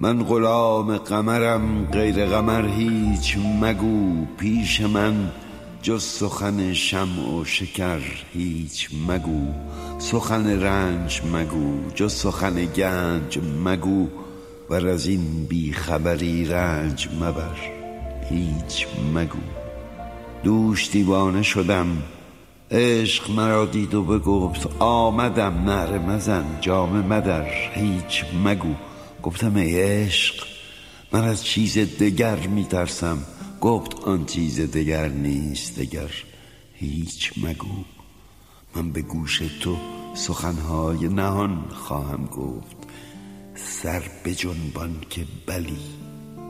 من غلام قمرم غیر قمر هیچ مگو. پیش من جز سخن شمع و شکر هیچ مگو. سخن رنج مگو جز سخن گنج مگو. ور از این بیخبری رنج مبر هیچ مگو. دوش دیوانه شدم عشق مرا دید و بگفت آمدم نعره مزن جامه مدر هیچ مگو. گفتم ای عشق من از چیز دگر میترسم. گفت آن چیز دگر نیست دگر هیچ مگو. من به گوش تو سخنهای نهان خواهم گفت. سر به جنبان که بلی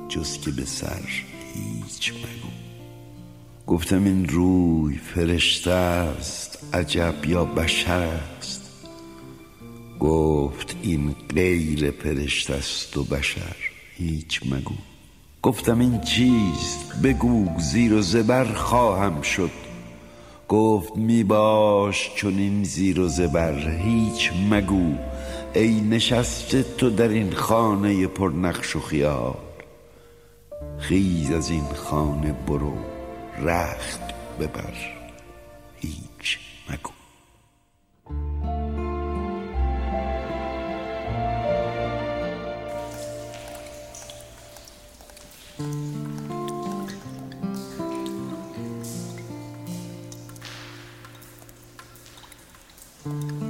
جز که به سر هیچ مگو. گفتم این روی فرشته است عجب یا بشر است. گفت این غیر فرشته است و بشر هیچ مگو. گفتم این چیست؟ بگو زیر و زبر خواهم شد. گفت می باش چون این زیر و زبر هیچ مگو. ای نشسته تو در این خانه پر نقش و خیال. خیز از این خانه برو رخت ببر هیچ مگو. Mm-hmm.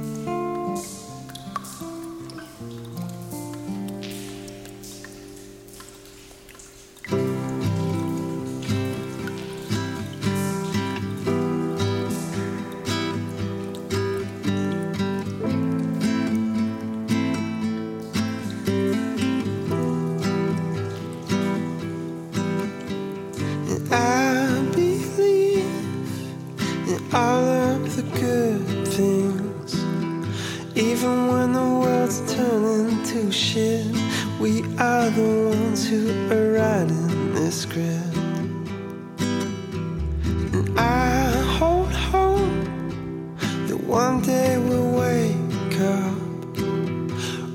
We are the ones who are writing this script. And I hold hope that one day we'll wake up,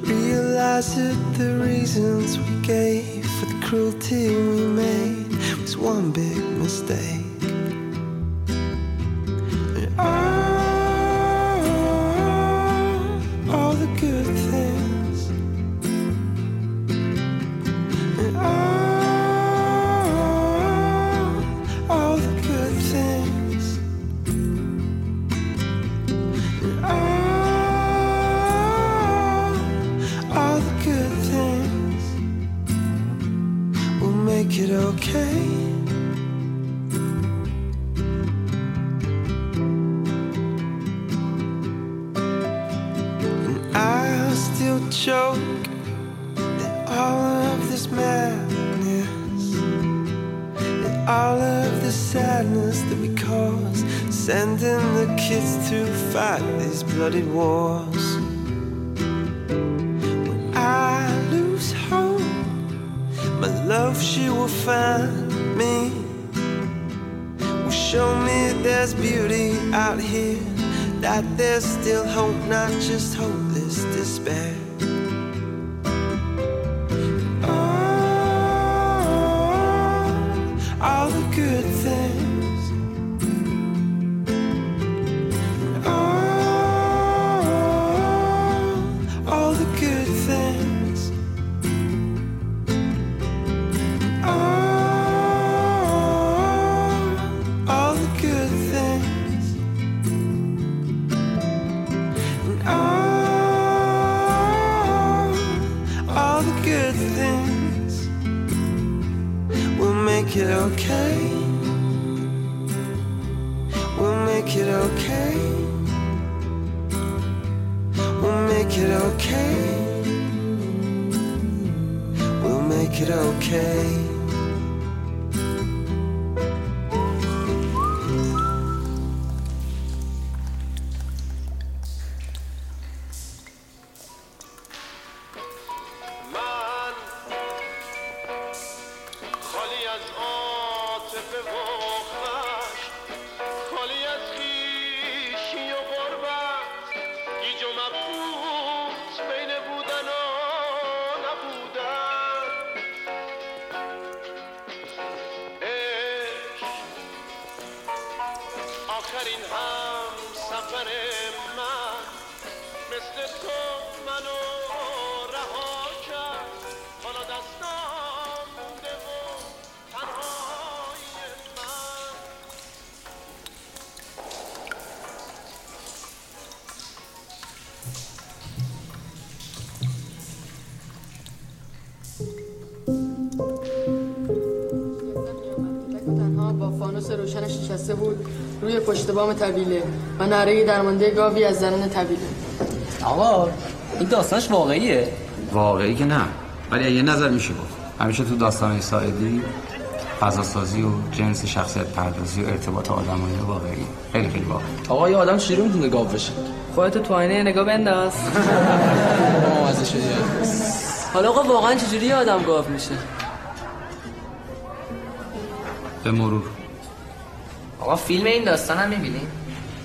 realize that the reasons we gave for the cruelty we made was one big mistake. Choke in all of this madness, and all of the sadness that we cause, sending the kids to fight these bloody wars. When I lose hope, my love, she will find me. Will show me there's beauty out here, that there's still hope, not just hopeless despair. all the good things. Okay. We'll make it okay. We'll make it okay. We'll make it okay. ببخش خالی از خیشی و غربت. گیج و مبهوت بین بودن و نبودن. اش آخرین هم سفر من. مثل روشنش نشسته بود روی پشت بام طویله و نره درمانده گاوی از زنان طویله آقا این داستانش واقعیه؟ واقعی که نه. ولی یه نظر میشه گفت. همیشه تو داستان ساعدی فضاسازی و جنس شخصیت پردازی و ارتباط آدمایی واقعی. خیلی خیلی واقعی. آقا یه آدم چجوری می‌تونه گاو بشه؟ خودتو تو آینه نگاه بنداز. حالا آقا واقعا چجوری آدم گاو میشه؟ به مرور. آقا فیلم این داستان هم می‌بینی؟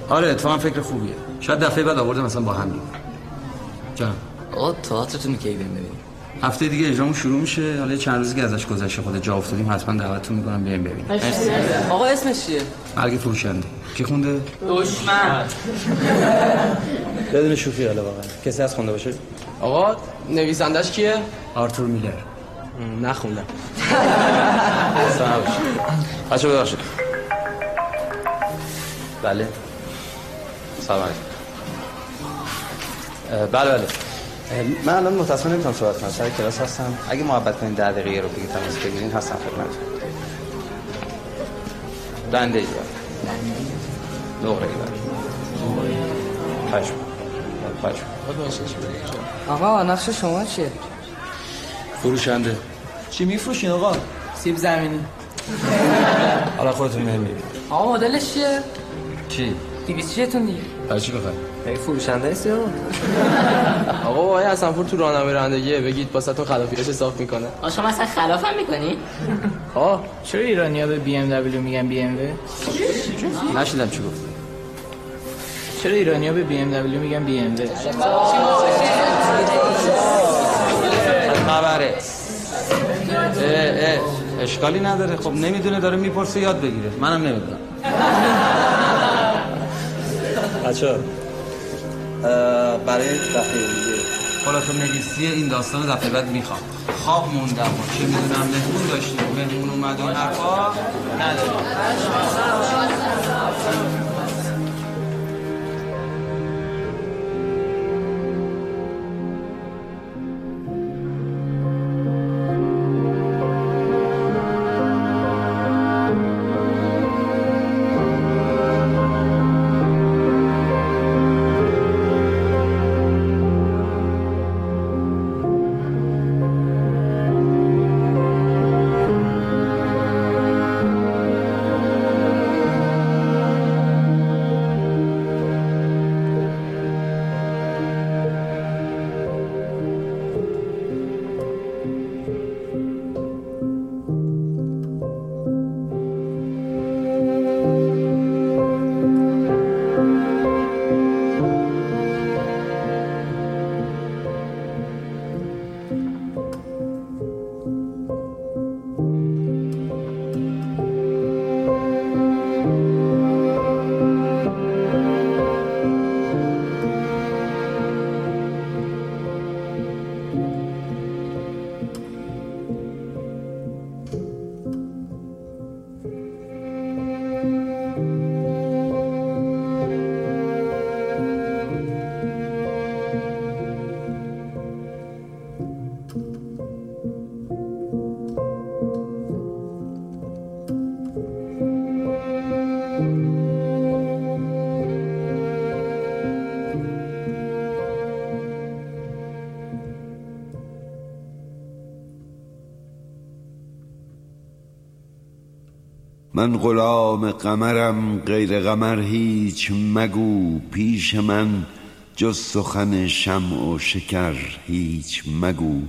آره اتفاقا فکر خوبیه. شاید دفعه بعد آورده مثلا با هم دیگه. جان. آقا تئاترتون کی ببینیم هفته دیگه اجرامون شروع میشه. حالا چند روزی که ازش گذشته خود جا افتادیم حتما دعوتتون می‌کنم بیایم ببینیم. آقا اسمش چیه؟ مرگ فروشنده. کی خونده؟ دشمن. بدون شوخی حالا واقعا. کسی از خونده باشه؟ آقا نویسندش کیه؟ آرتور میلر. نخوندم. بچه ببخشید. بله. سلام علیکم. بله بله. من الان متاسفانه نمی‌تونم صحبت کنم. سر کلاس هستم. اگه محبت کنین ده دقیقه رو بگید تماس بگیرین هستم خدمت دنده ای نقره ای پشم. آقا نقش شما چیه؟ فروشنده. چی میفروشین آقا؟ سیب زمینی. حالا خودتون مهم آقا مدلش چیه؟ چی؟ دیویس چیتون دیگه. برای چی بخواید؟ ای فروشنده است آقا. وای حسن پور تو راهنمای رانندگیه بگید واسهتون خلافیاش حساب می‌کنه. آقا شما اصلا خلاف هم می‌کنی؟ ها چرا ایرانیا به بی ام دبلیو میگن بی ام نشیدم چی گفت چرا ایرانیا به بی ام دبلیو میگن بی ام خبره. اه اه. اشکالی نداره. خب نمی‌دونه داره می‌پرسه یاد بگیره. منم نمی‌دونم. بچه برای دفعه دیگه. خلاصه نویسی این داستان دفعه بعد می‌خوام. خواب موندم و چه می‌دونم مهمون داشتیم. مهمون اومد و حرفا نداریم من غلام قمرم غیر قمر هیچ مگو پیش من جز سخن شمع و شکر هیچ مگو.